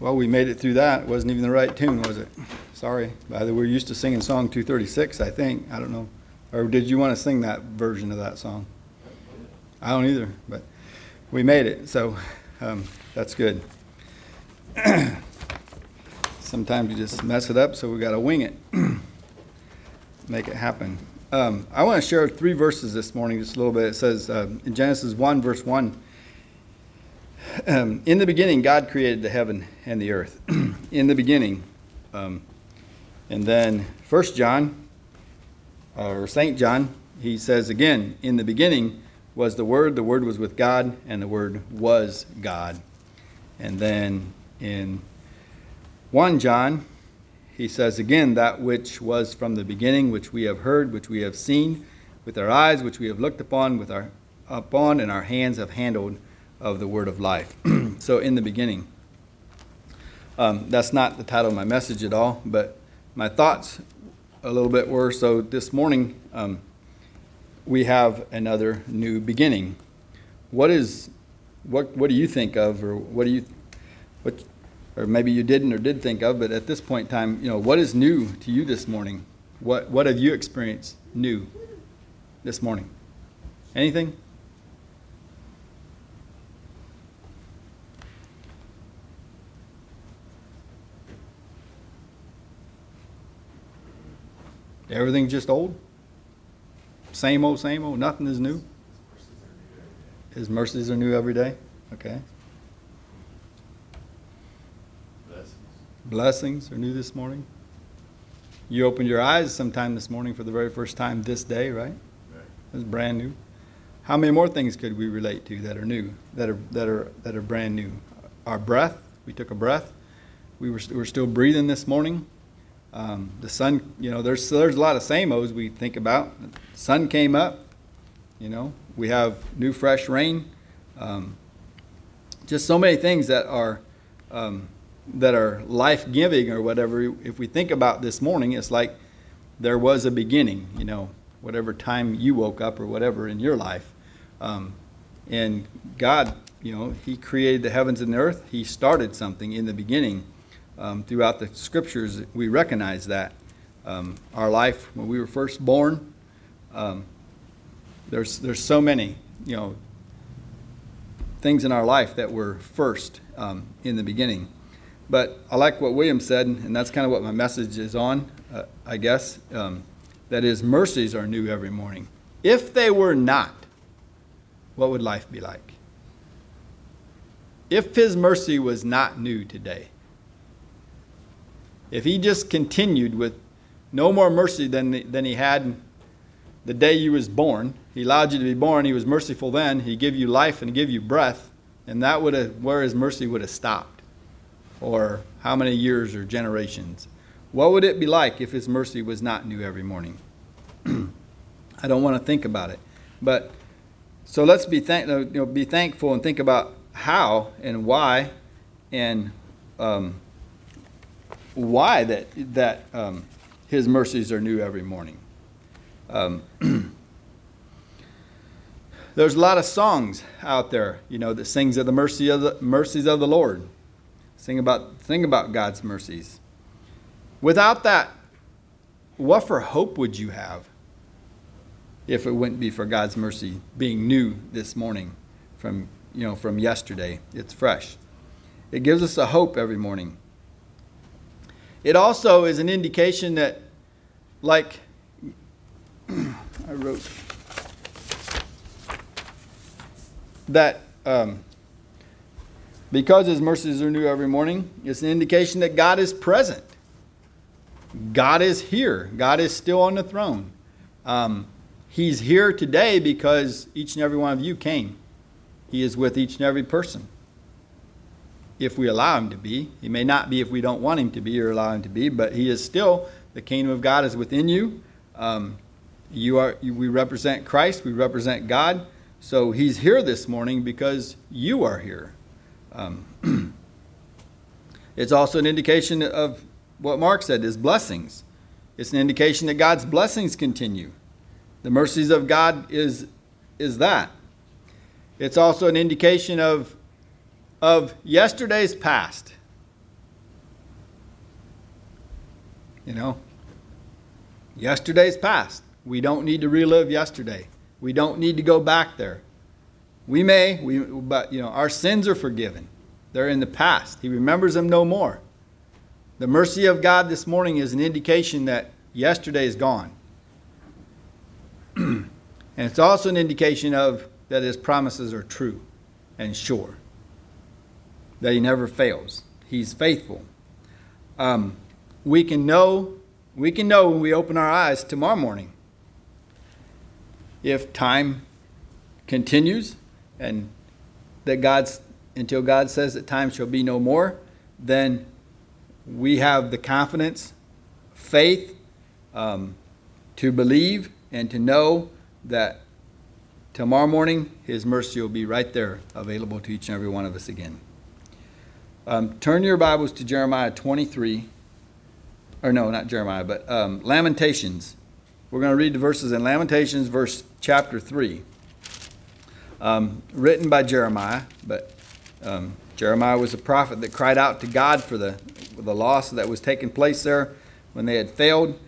Well, we made it through that. It wasn't even the right tune, was it? Sorry. By the way, we're used to singing song 236, I think. I don't know. Or did you want to sing that version of that song? I don't either, but we made it, so um, that's good. Sometimes you just mess it up, so we got to wing it, make it happen. Um, I want to share three verses this morning, just a little bit. It says uh, in Genesis 1, verse 1 um, In the beginning, God created the heaven and the earth. in the beginning. Um, and then First John, or St. John, he says again, In the beginning was the Word, the Word was with God, and the Word was God. And then in 1 John, he says again, that which was from the beginning, which we have heard, which we have seen with our eyes, which we have looked upon with our upon, and our hands have handled of the word of life. so in the beginning. Um, that's not the title of my message at all, but my thoughts a little bit were so this morning um, we have another new beginning. What is what what do you think of or what do you what or maybe you didn't or did think of, but at this point in time, you know, what is new to you this morning? What, what have you experienced new this morning? Anything? Everything's just old? Same old, same old? Nothing is new? His mercies are new every day? Okay. blessings Blessings are new this morning. You opened your eyes sometime this morning for the very first time this day, right? Right. It's brand new. How many more things could we relate to that are new, that are that are that are brand new? Our breath. We took a breath. We were we were still breathing this morning. Um, the sun, you know, there's there's a lot of same O's we think about. The sun came up. You know, we have new fresh rain. Um, just so many things that are um, that are life giving or whatever, if we think about this morning, it's like there was a beginning, you know, whatever time you woke up or whatever in your life. Um, and God, you know, He created the heavens and the earth. He started something in the beginning. Um, throughout the scriptures, we recognize that. Um, our life, when we were first born, um, there's, there's so many, you know, things in our life that were first um, in the beginning. But I like what William said, and that's kind of what my message is on, uh, I guess. Um, that is, mercies are new every morning. If they were not, what would life be like? If his mercy was not new today, if he just continued with no more mercy than, than he had the day you was born, he allowed you to be born, he was merciful then, he give you life and give you breath, and that would have where his mercy would have stopped or how many years or generations. What would it be like if His mercy was not new every morning? I don't want to think about it. But so let's be, thank, you know, be thankful and think about how and why and um, why that, that um, His mercies are new every morning. Um, there's a lot of songs out there, you know, that sings of the mercy of the mercies of the Lord. Sing about, think about God's mercies. Without that, what for hope would you have if it wouldn't be for God's mercy being new this morning from, you know, from yesterday? It's fresh. It gives us a hope every morning. It also is an indication that, like I wrote, that um, because his mercies are new every morning, it's an indication that God is present. God is here. God is still on the throne. Um, he's here today because each and every one of you came. He is with each and every person. If we allow him to be, he may not be if we don't want him to be or allow him to be, but he is still, the kingdom of God is within you. Um, you are, we represent Christ, we represent God. So he's here this morning because you are here. Um, it's also an indication of what Mark said is blessings. It's an indication that God's blessings continue. The mercies of God is, is that. It's also an indication of, of yesterday's past. You know, yesterday's past. We don't need to relive yesterday. We don't need to go back there. We may, we, but you know, our sins are forgiven. They're in the past. He remembers them no more. The mercy of God this morning is an indication that yesterday is gone. and it's also an indication of that his promises are true and sure. That he never fails. He's faithful. Um, we can know we can know when we open our eyes tomorrow morning if time continues and that God's until God says that time shall be no more, then we have the confidence, faith um, to believe and to know that tomorrow morning His mercy will be right there available to each and every one of us again. Um, turn your Bibles to Jeremiah 23, or no, not Jeremiah, but um, Lamentations. We're going to read the verses in Lamentations, verse chapter 3. Um, written by Jeremiah, but um, Jeremiah was a prophet that cried out to God for the, for the loss that was taking place there when they had failed.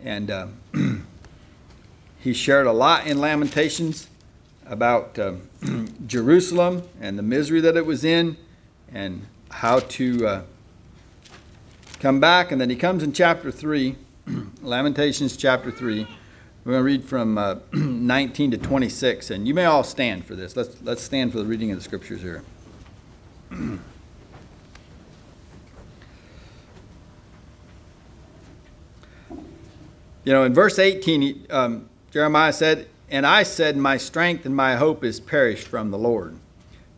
And uh, he shared a lot in Lamentations about uh, Jerusalem and the misery that it was in and how to uh, come back. And then he comes in chapter 3, Lamentations chapter 3. We're going to read from uh, 19 to 26. And you may all stand for this. Let's, let's stand for the reading of the scriptures here. you know, in verse 18, um, Jeremiah said, And I said, My strength and my hope is perished from the Lord.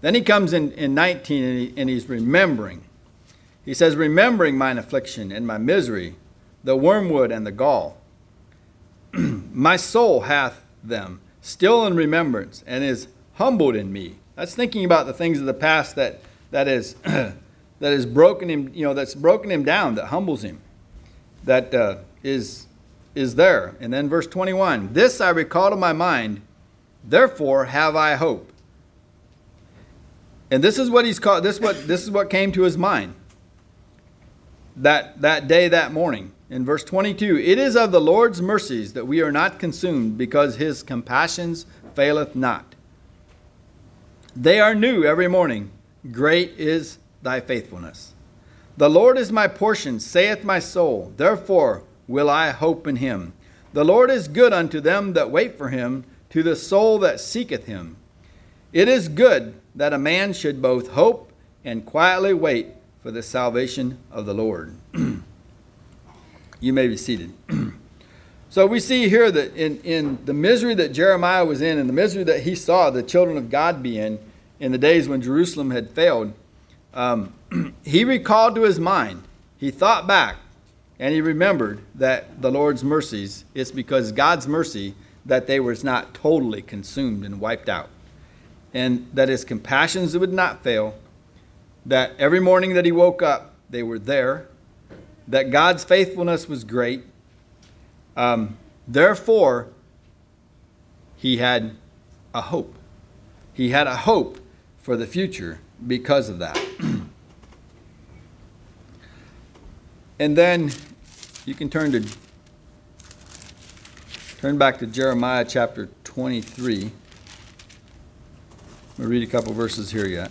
Then he comes in, in 19 and, he, and he's remembering. He says, Remembering mine affliction and my misery, the wormwood and the gall. my soul hath them still in remembrance and is humbled in me. That's thinking about the things of the past that that is that is broken him, you know, that's broken him down, that humbles him, that uh, is is there. And then verse 21, this I recall to my mind, therefore have I hope. And this is what he's called this what this is what came to his mind. That that day, that morning. In verse 22, it is of the Lord's mercies that we are not consumed, because his compassions faileth not. They are new every morning. Great is thy faithfulness. The Lord is my portion, saith my soul. Therefore will I hope in him. The Lord is good unto them that wait for him, to the soul that seeketh him. It is good that a man should both hope and quietly wait for the salvation of the Lord. you may be seated. so we see here that in, in the misery that Jeremiah was in and the misery that he saw the children of God be in, in the days when Jerusalem had failed, um, he recalled to his mind, he thought back, and he remembered that the Lord's mercies, it's because God's mercy that they was not totally consumed and wiped out. And that his compassions would not fail, that every morning that he woke up, they were there, that God's faithfulness was great. Um, therefore, he had a hope. He had a hope for the future because of that. and then you can turn to turn back to Jeremiah chapter 23. We'll read a couple verses here yet.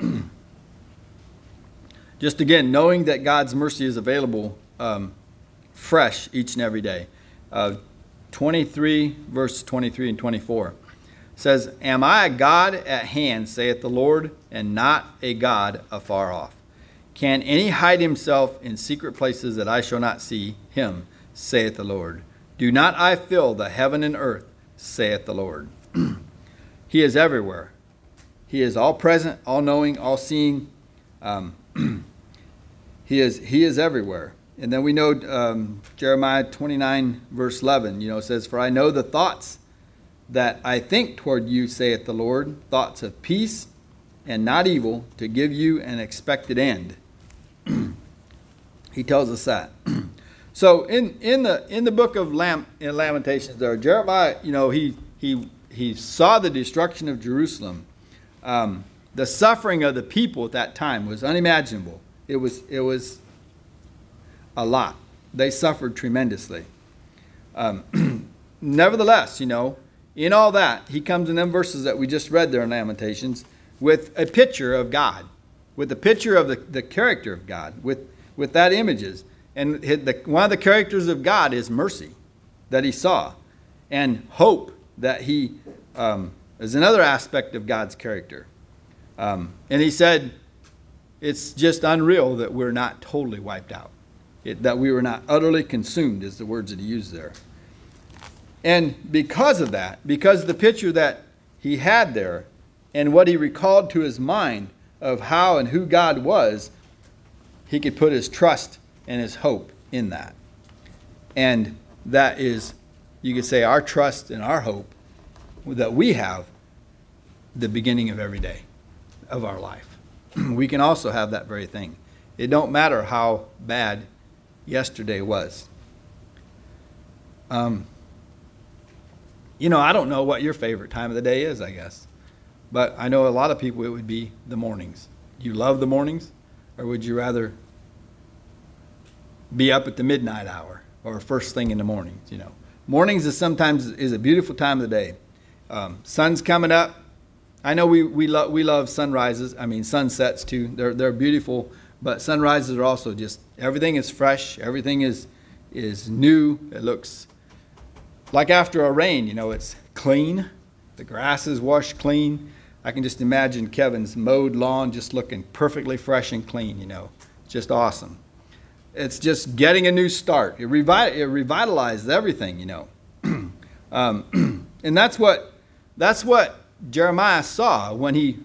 Just again, knowing that God's mercy is available um, fresh each and every day. Uh, 23, verse 23 and 24 says, Am I a God at hand, saith the Lord, and not a God afar off? Can any hide himself in secret places that I shall not see him, saith the Lord? Do not I fill the heaven and earth, saith the Lord? he is everywhere. He is all present, all knowing, all seeing. Um, he is he is everywhere. And then we know um, Jeremiah 29 verse 11. You know, says, "For I know the thoughts that I think toward you," saith the Lord, thoughts of peace and not evil, to give you an expected end. he tells us that. so in, in the in the book of Lam, in Lamentations, there Jeremiah, you know, he he he saw the destruction of Jerusalem. Um, the suffering of the people at that time was unimaginable. It was it was a lot. They suffered tremendously. Um, nevertheless, you know, in all that, he comes in them verses that we just read there in Lamentations with a picture of God, with a picture of the, the character of God, with, with that images. And the, one of the characters of God is mercy that he saw, and hope that he um, is another aspect of God's character. Um, and he said, it's just unreal that we're not totally wiped out, it, that we were not utterly consumed, is the words that he used there. And because of that, because the picture that he had there and what he recalled to his mind of how and who God was, he could put his trust and his hope in that. And that is, you could say, our trust and our hope that we have the beginning of every day of our life. we can also have that very thing. It don't matter how bad yesterday was. Um, you know, I don't know what your favorite time of the day is, I guess. But I know a lot of people it would be the mornings. You love the mornings? Or would you rather be up at the midnight hour or first thing in the mornings, you know? Mornings is sometimes is a beautiful time of the day. Um, sun's coming up. I know we, we, lo- we love sunrises. I mean, sunsets too. They're, they're beautiful. But sunrises are also just, everything is fresh. Everything is, is new. It looks like after a rain, you know, it's clean. The grass is washed clean. I can just imagine Kevin's mowed lawn just looking perfectly fresh and clean, you know. Just awesome. It's just getting a new start. It, revi- it revitalizes everything, you know. um, and that's what, that's what Jeremiah saw when he,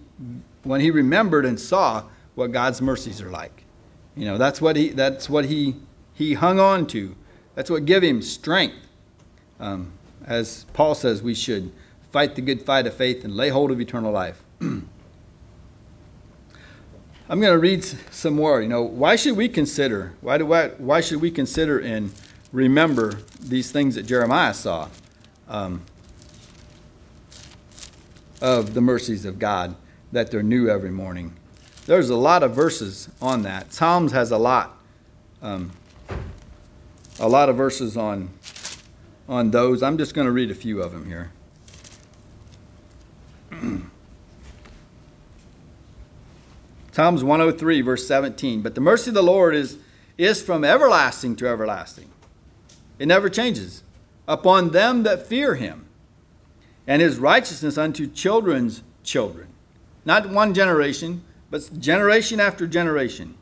when he remembered and saw what God's mercies are like. You know, that's what he, that's what he, he hung on to. That's what gave him strength um, as Paul says, we should fight the good fight of faith and lay hold of eternal life. I'm going to read some more. You know, why should we consider? Why do why, why should we consider and remember these things that Jeremiah saw um, of the mercies of God that they're new every morning? There's a lot of verses on that. Psalms has a lot, um, a lot of verses on on those. I'm just going to read a few of them here. Psalms 103, verse 17. But the mercy of the Lord is, is from everlasting to everlasting. It never changes. Upon them that fear him, and his righteousness unto children's children. Not one generation, but generation after generation.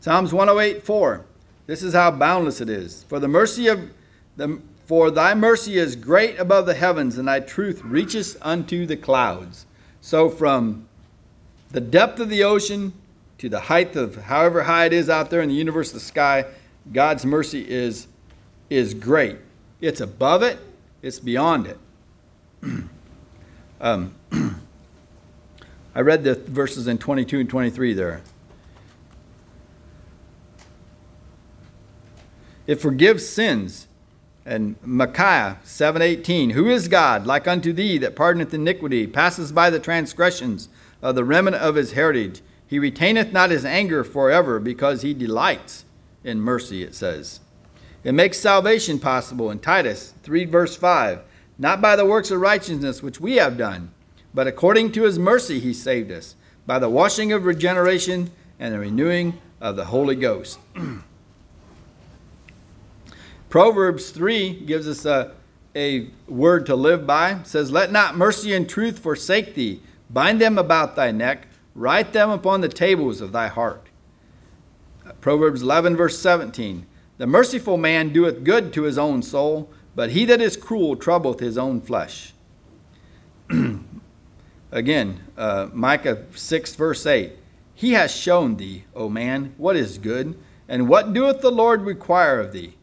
Psalms 108, 4. This is how boundless it is. For the mercy of the for thy mercy is great above the heavens, and thy truth reaches unto the clouds. So, from the depth of the ocean to the height of however high it is out there in the universe, the sky, God's mercy is, is great. It's above it, it's beyond it. um, I read the verses in 22 and 23 there. It forgives sins and Micah 7:18, Who is God like unto thee that pardoneth iniquity, passes by the transgressions of the remnant of his heritage? He retaineth not his anger forever, because he delights in mercy, it says. It makes salvation possible in Titus 3, verse 5. Not by the works of righteousness which we have done, but according to his mercy he saved us, by the washing of regeneration and the renewing of the Holy Ghost. Proverbs 3 gives us a, a word to live by. It says, Let not mercy and truth forsake thee. Bind them about thy neck, write them upon the tables of thy heart. Proverbs 11, verse 17. The merciful man doeth good to his own soul, but he that is cruel troubleth his own flesh. Again, uh, Micah 6, verse 8. He has shown thee, O man, what is good, and what doeth the Lord require of thee?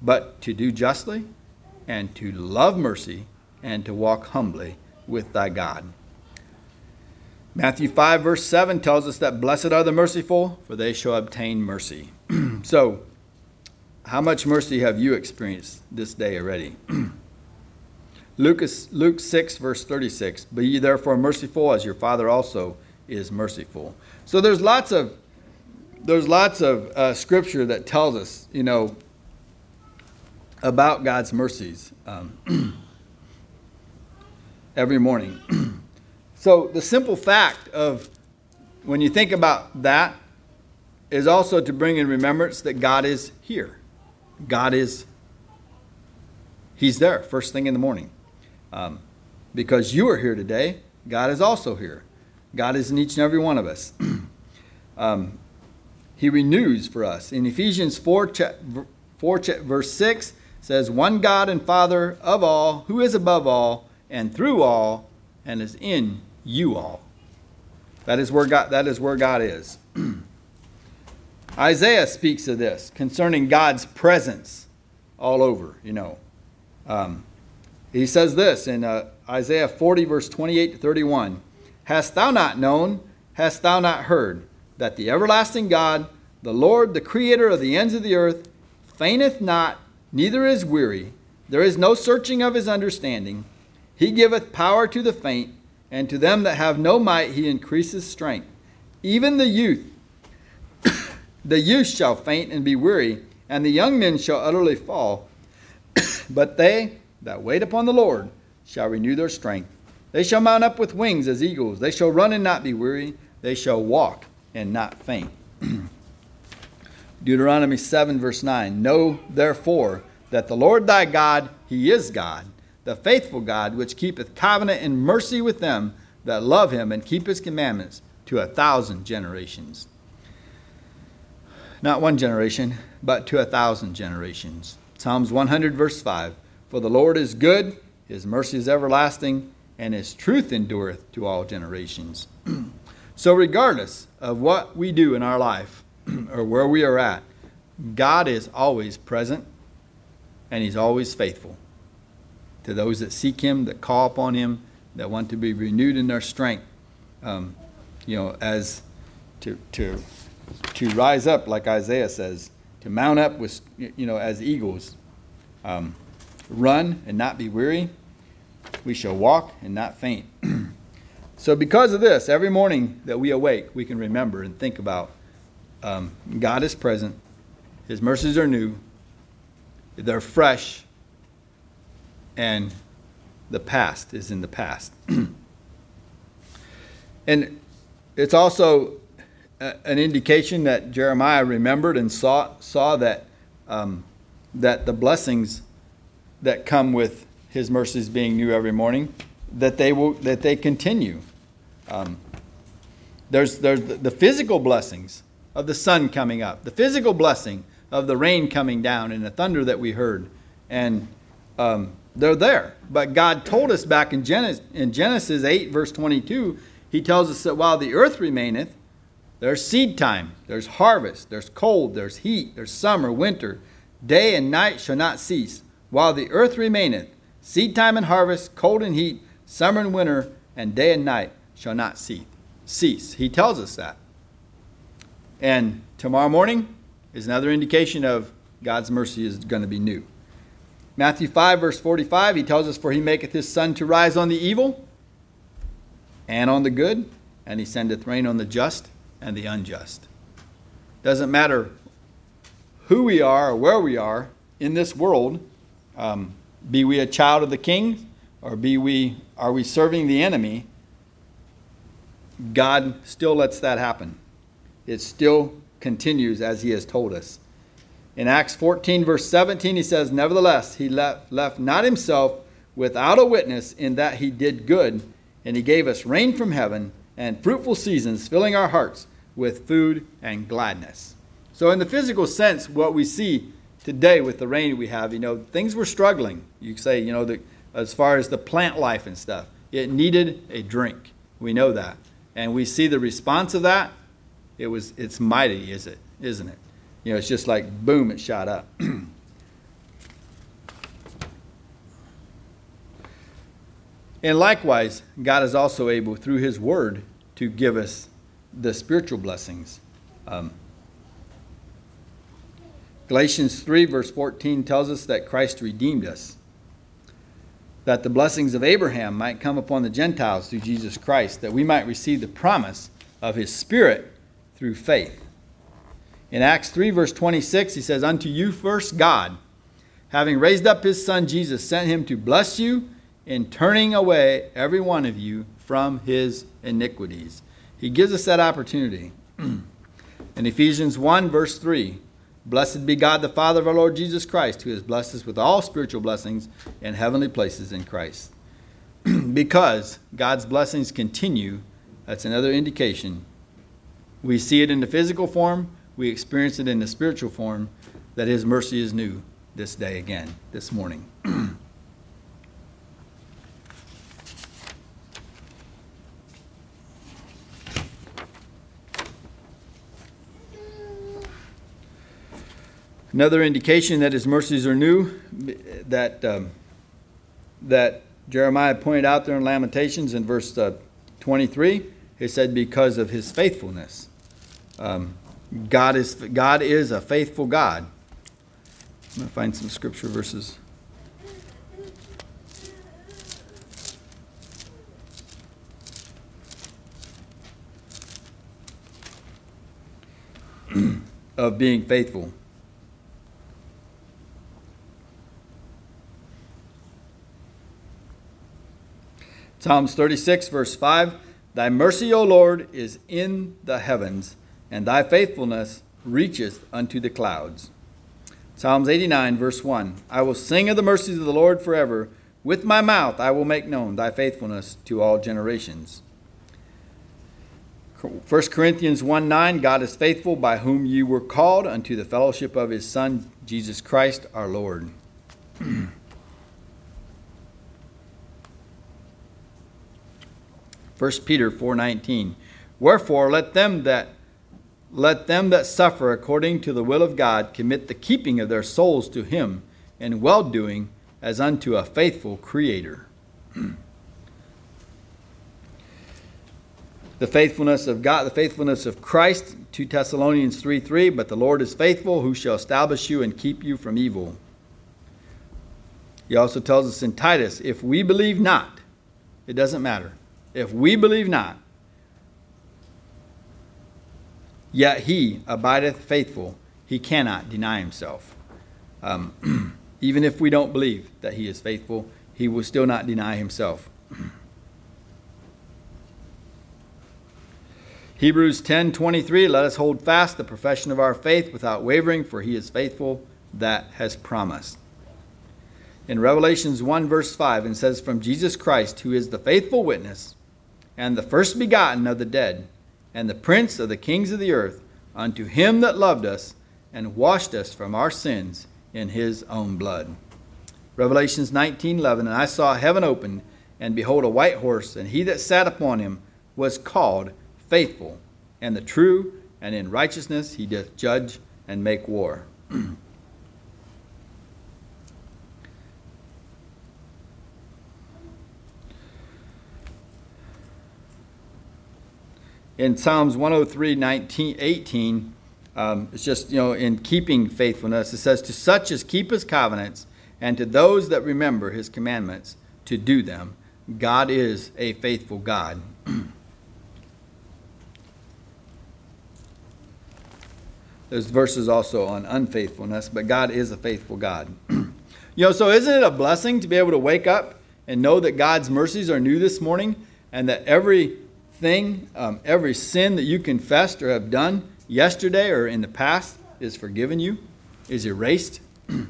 but to do justly and to love mercy and to walk humbly with thy God. Matthew 5, verse 7 tells us that blessed are the merciful, for they shall obtain mercy. so, how much mercy have you experienced this day already? Luke 6, verse 36 Be ye therefore merciful, as your Father also is merciful. So, there's lots of there's lots of uh, scripture that tells us, you know, about God's mercies um, every morning. so the simple fact of when you think about that is also to bring in remembrance that God is here. God is, He's there first thing in the morning. Um, because you are here today, God is also here. God is in each and every one of us. um, he renews for us. In Ephesians 4, 4 verse 6 says, One God and Father of all, who is above all, and through all, and is in you all. That is where God, that is, where God is. Isaiah speaks of this concerning God's presence all over, you know. Um, he says this in uh, Isaiah 40, verse 28 to 31 Hast thou not known, hast thou not heard, that the everlasting God, the Lord, the creator of the ends of the earth, fainteth not, neither is weary. There is no searching of his understanding. He giveth power to the faint, and to them that have no might he increases strength. Even the youth, the youth shall faint and be weary, and the young men shall utterly fall. but they that wait upon the Lord shall renew their strength. They shall mount up with wings as eagles. They shall run and not be weary. They shall walk and not faint. Deuteronomy 7, verse 9 Know therefore that the Lord thy God, he is God, the faithful God, which keepeth covenant and mercy with them that love him and keep his commandments to a thousand generations. Not one generation, but to a thousand generations. Psalms 100, verse 5 For the Lord is good, his mercy is everlasting, and his truth endureth to all generations. so, regardless of what we do in our life, or where we are at, God is always present and He's always faithful to those that seek Him, that call upon Him, that want to be renewed in their strength. Um, you know, as to to to rise up, like Isaiah says, to mount up with you know as eagles, um, run and not be weary. We shall walk and not faint. so, because of this, every morning that we awake, we can remember and think about um, God is present, His mercies are new, they're fresh, and the past is in the past. and it's also an indication that Jeremiah remembered and saw, saw that, um, that the blessings that come with his mercies being new every morning, that they, will, that they continue. Um, there's, there's the physical blessings of the sun coming up, the physical blessing of the rain coming down and the thunder that we heard. And um, they're there. But God told us back in Genesis, in Genesis 8, verse 22, He tells us that while the earth remaineth, there's seed time, there's harvest, there's cold, there's heat, there's summer, winter. Day and night shall not cease. While the earth remaineth, seed time and harvest, cold and heat, summer and winter, and day and night shall not cease. He tells us that. And tomorrow morning is another indication of God's mercy is going to be new. Matthew 5, verse 45, he tells us, For he maketh his sun to rise on the evil and on the good, and he sendeth rain on the just and the unjust. Doesn't matter who we are or where we are in this world, um, be we a child of the king or be we are we serving the enemy, God still lets that happen it still continues as he has told us. In Acts 14, verse 17, he says, Nevertheless, he left, left not himself without a witness in that he did good, and he gave us rain from heaven and fruitful seasons, filling our hearts with food and gladness. So, in the physical sense, what we see today with the rain we have, you know, things were struggling. You say, you know, the, as far as the plant life and stuff, it needed a drink. We know that. And we see the response of that it was it's mighty, is it? Isn't it? You know, it's just like boom, it shot up. and likewise, God is also able through his word to give us the spiritual blessings. Um, Galatians 3, verse 14 tells us that Christ redeemed us, that the blessings of Abraham might come upon the Gentiles through Jesus Christ, that we might receive the promise of his Spirit through faith. In Acts 3, verse 26, he says, Unto you first God, having raised up his Son Jesus, sent him to bless you in turning away every one of you from his iniquities. He gives us that opportunity. in Ephesians 1, verse 3, Blessed be God, the Father of our Lord Jesus Christ, who has blessed us with all spiritual blessings in heavenly places in Christ. because God's blessings continue, that's another indication. We see it in the physical form, we experience it in the spiritual form, that His mercy is new this day again, this morning. Another indication that his mercies are new, that, um, that Jeremiah pointed out there in Lamentations in verse uh, 23, he said, because of his faithfulness. Um, God, is, God is a faithful God. I'm going to find some scripture verses. of being faithful. Psalms 36, verse 5 Thy mercy, O Lord, is in the heavens, and thy faithfulness reacheth unto the clouds. Psalms 89, verse 1 I will sing of the mercies of the Lord forever. With my mouth I will make known thy faithfulness to all generations. 1 Corinthians 1 9 God is faithful, by whom ye were called unto the fellowship of his Son, Jesus Christ our Lord. 1 Peter 4:19 Wherefore let them that let them that suffer according to the will of God commit the keeping of their souls to him in well-doing as unto a faithful creator. the faithfulness of God, the faithfulness of Christ, 2 Thessalonians 3 3, but the Lord is faithful, who shall establish you and keep you from evil. He also tells us in Titus, if we believe not, it doesn't matter. If we believe not, yet he abideth faithful, he cannot deny himself. Um, even if we don't believe that he is faithful, he will still not deny himself. Hebrews 10:23 Let us hold fast the profession of our faith without wavering for he is faithful that has promised. In Revelations 1 verse 5 and says from Jesus Christ who is the faithful witness and the first begotten of the dead, and the prince of the kings of the earth, unto him that loved us and washed us from our sins in his own blood. Revelations 19:11 And I saw heaven opened, and behold a white horse, and he that sat upon him was called faithful and the true, and in righteousness he doth judge and make war. in Psalms 103, 19, 18, um, it's just, you know, in keeping faithfulness, it says, To such as keep his covenants, and to those that remember his commandments to do them, God is a faithful God. There's verses also on unfaithfulness, but God is a faithful God. you know, so isn't it a blessing to be able to wake up and know that God's mercies are new this morning and that every thing, um, every sin that you confessed or have done yesterday or in the past is forgiven you, is erased. you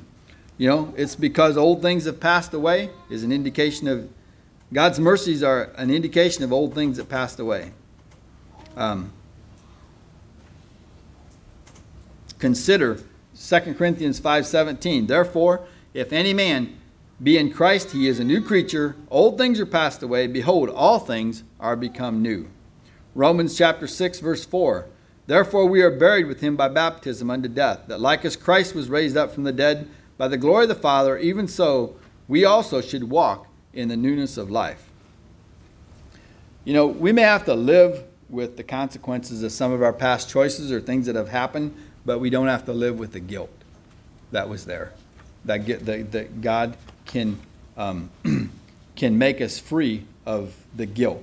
know, it's because old things have passed away, is an indication of God's mercies are an indication of old things that passed away. Um, consider 2 Corinthians 5:17. Therefore, if any man be in Christ, he is a new creature. Old things are passed away. Behold, all things are become new. Romans chapter 6, verse 4. Therefore, we are buried with him by baptism unto death, that like as Christ was raised up from the dead by the glory of the Father, even so we also should walk in the newness of life. You know, we may have to live with the consequences of some of our past choices or things that have happened, but we don't have to live with the guilt that was there. That, that, that God can, um, can make us free of the guilt.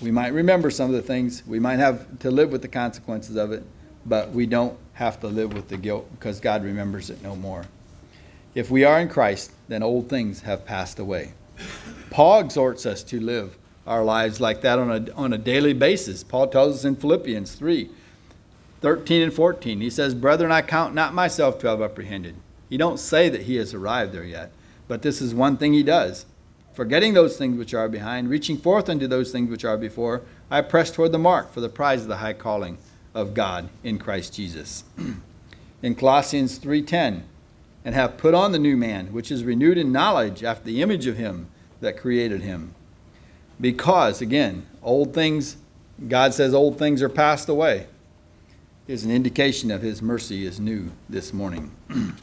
We might remember some of the things, we might have to live with the consequences of it, but we don't have to live with the guilt because God remembers it no more. If we are in Christ, then old things have passed away. Paul exhorts us to live our lives like that on a, on a daily basis. Paul tells us in Philippians 3 13 and 14. He says, Brethren, I count not myself to have apprehended. He don't say that he has arrived there yet, but this is one thing he does. Forgetting those things which are behind, reaching forth unto those things which are before, I press toward the mark for the prize of the high calling of God in Christ Jesus. in Colossians 3:10, and have put on the new man, which is renewed in knowledge after the image of him that created him. Because again, old things God says old things are passed away is an indication of his mercy is new this morning.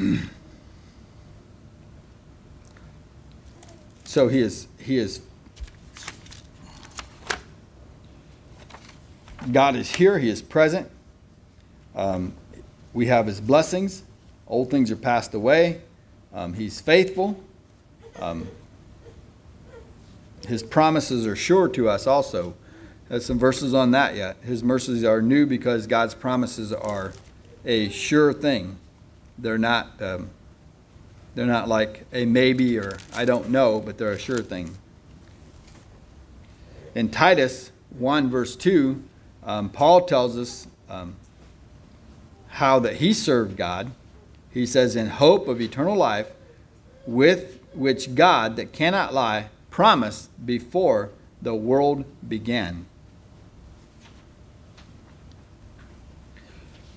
so he is he is God is here, he is present. Um, we have his blessings. Old things are passed away. Um, he's faithful. Um, his promises are sure to us also. There's some verses on that yet. His mercies are new because God's promises are a sure thing. They're not, um, they're not like a maybe or I don't know, but they're a sure thing. In Titus 1, verse 2, um, Paul tells us um, how that he served God. He says, in hope of eternal life, with which God, that cannot lie, promised before the world began.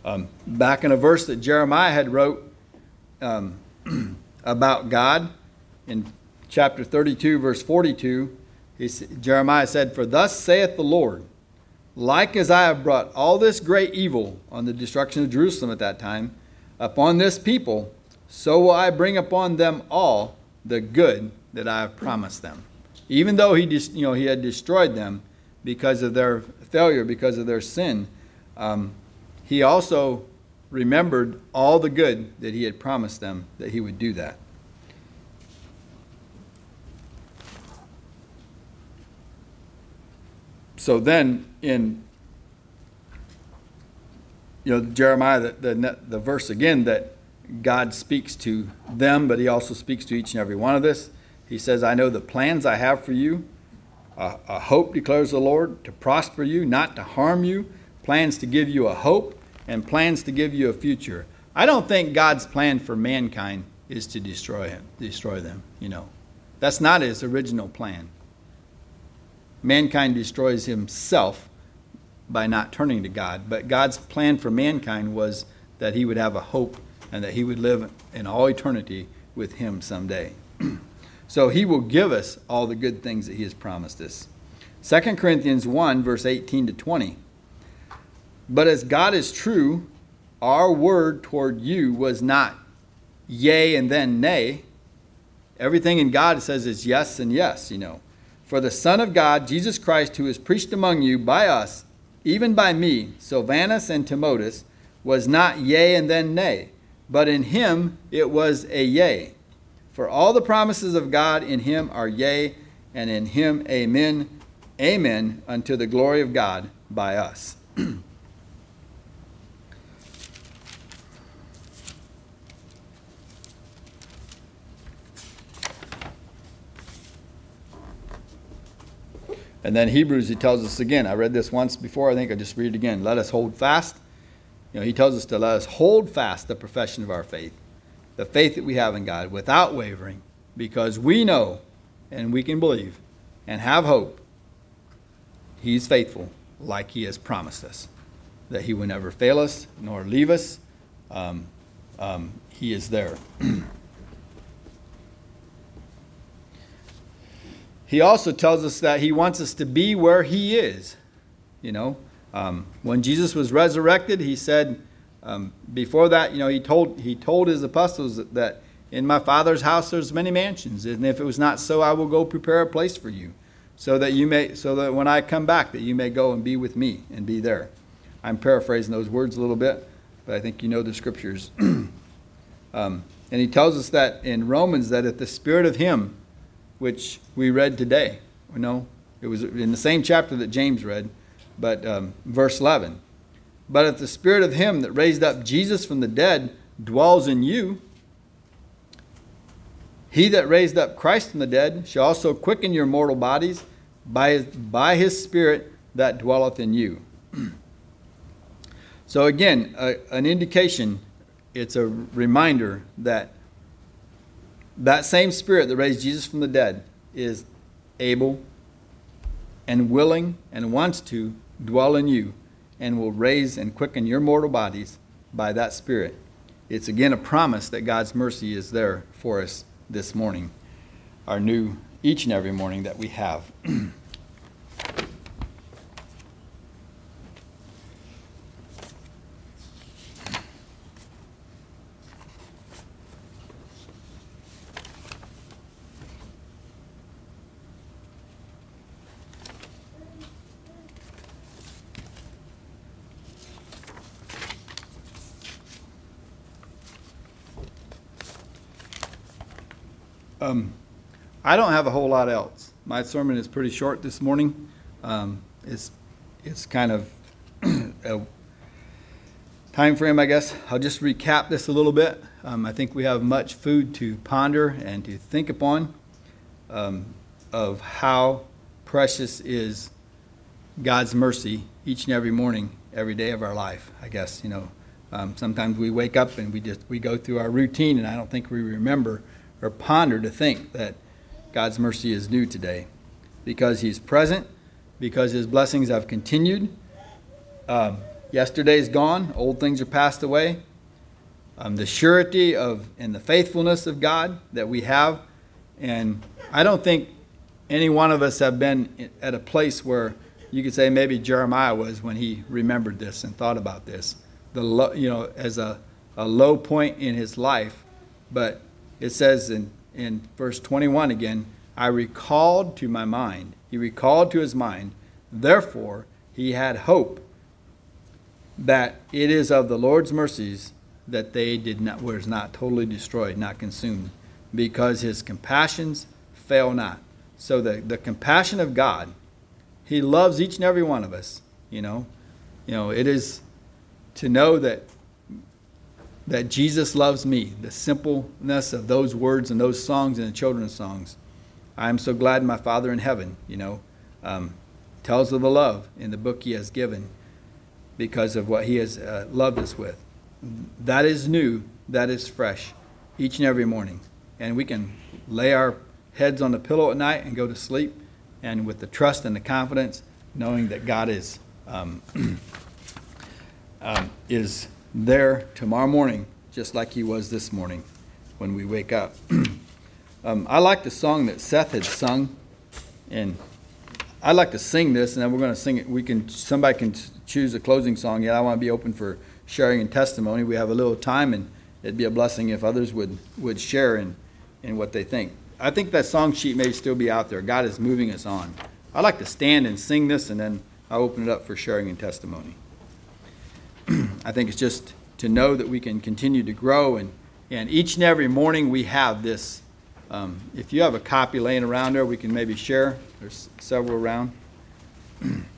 Um, back in a verse that Jeremiah had wrote um, about God in chapter 32, verse 42, he, Jeremiah said, For thus saith the Lord, like as I have brought all this great evil on the destruction of Jerusalem at that time upon this people, so will I bring upon them all the good that I have promised them. Even though he, you know, he had destroyed them because of their failure, because of their sin, um, he also remembered all the good that he had promised them that he would do that. So then, in you know Jeremiah, the, the, the verse again that God speaks to them, but He also speaks to each and every one of us. He says, "I know the plans I have for you, a, a hope declares the Lord, to prosper you, not to harm you, plans to give you a hope, and plans to give you a future." I don't think God's plan for mankind is to destroy him, destroy them. You know, that's not His original plan mankind destroys himself by not turning to God. But God's plan for mankind was that he would have a hope and that he would live in all eternity with him someday. so he will give us all the good things that he has promised us. 2 Corinthians 1, verse 18 to 20. But as God is true, our word toward you was not yea and then nay. Everything in God says is yes and yes, you know. For the Son of God, Jesus Christ, who is preached among you by us, even by me, Silvanus and Timotheus, was not yea and then nay, but in him it was a yea. For all the promises of God in him are yea, and in him amen, amen, unto the glory of God by us. And then Hebrews, he tells us again. I read this once before. I think I just read it again. Let us hold fast. You know, he tells us to let us hold fast the profession of our faith, the faith that we have in God, without wavering, because we know and we can believe and have hope. He's faithful, like he has promised us, that he will never fail us nor leave us. Um, um, he is there. He also tells us that he wants us to be where he is. You know, Um, when Jesus was resurrected, he said, um, before that, you know, he told, he told his apostles that, that in my Father's house there's many mansions, and if it was not so, I will go prepare a place for you, so that you may, so that when I come back, that you may go and be with me and be there. I'm paraphrasing those words a little bit, but I think you know the scriptures. um, and he tells us that in Romans that if the spirit of him, which we read today, you know, it was in the same chapter that James read, but um, verse 11. But if the spirit of him that raised up Jesus from the dead dwells in you, he that raised up Christ from the dead shall also quicken your mortal bodies by his, by his spirit that dwelleth in you. so, again, a, an indication, it's a reminder that that same spirit that raised Jesus from the dead is able and willing and wants to dwell in you and will raise and quicken your mortal bodies by that Spirit. It's again a promise that God's mercy is there for us this morning, our new each and every morning that we have. Um, I don't have a whole lot else. My sermon is pretty short this morning. Um, it's it's kind of a time frame, I guess. I'll just recap this a little bit. Um, I think we have much food to ponder and to think upon um, of how precious is God's mercy each and every morning, every day of our life. I guess you know. Um, sometimes we wake up and we just we go through our routine, and I don't think we remember or ponder to think that God's mercy is new today because He's present, because His blessings have continued. Um, yesterday's gone, old things are passed away. Um, the surety of and the faithfulness of God that we have, and I don't think any one of us have been at a place where you could say maybe Jeremiah was when he remembered this and thought about this. The lo, you know as a, a low point in his life, but it says in, in verse 21 again, I recalled to my mind. He recalled to his mind, therefore he had hope that it is of the Lord's mercies that they did not was not totally destroyed, not consumed, because his compassions fail not. So the, the compassion of God, he loves each and every one of us, you know. You know, it is to know that that Jesus loves me, the simpleness of those words and those songs and the children's songs. I am so glad my Father in heaven, you know, um, tells of the love in the book he has given because of what he has uh, loved us with. That is new, that is fresh each and every morning. And we can lay our heads on the pillow at night and go to sleep, and with the trust and the confidence, knowing that God is, um, um, is there tomorrow morning, just like he was this morning when we wake up. um, I like the song that Seth had sung, and I'd like to sing this, and then we're going to sing it. We can somebody can choose a closing song. Yeah, I want to be open for sharing and testimony. We have a little time, and it'd be a blessing if others would would share in in what they think. I think that song sheet may still be out there. God is moving us on. I'd like to stand and sing this, and then I'll open it up for sharing and testimony. I think it's just to know that we can continue to grow, and, and each and every morning we have this. Um, if you have a copy laying around there, we can maybe share. There's several around.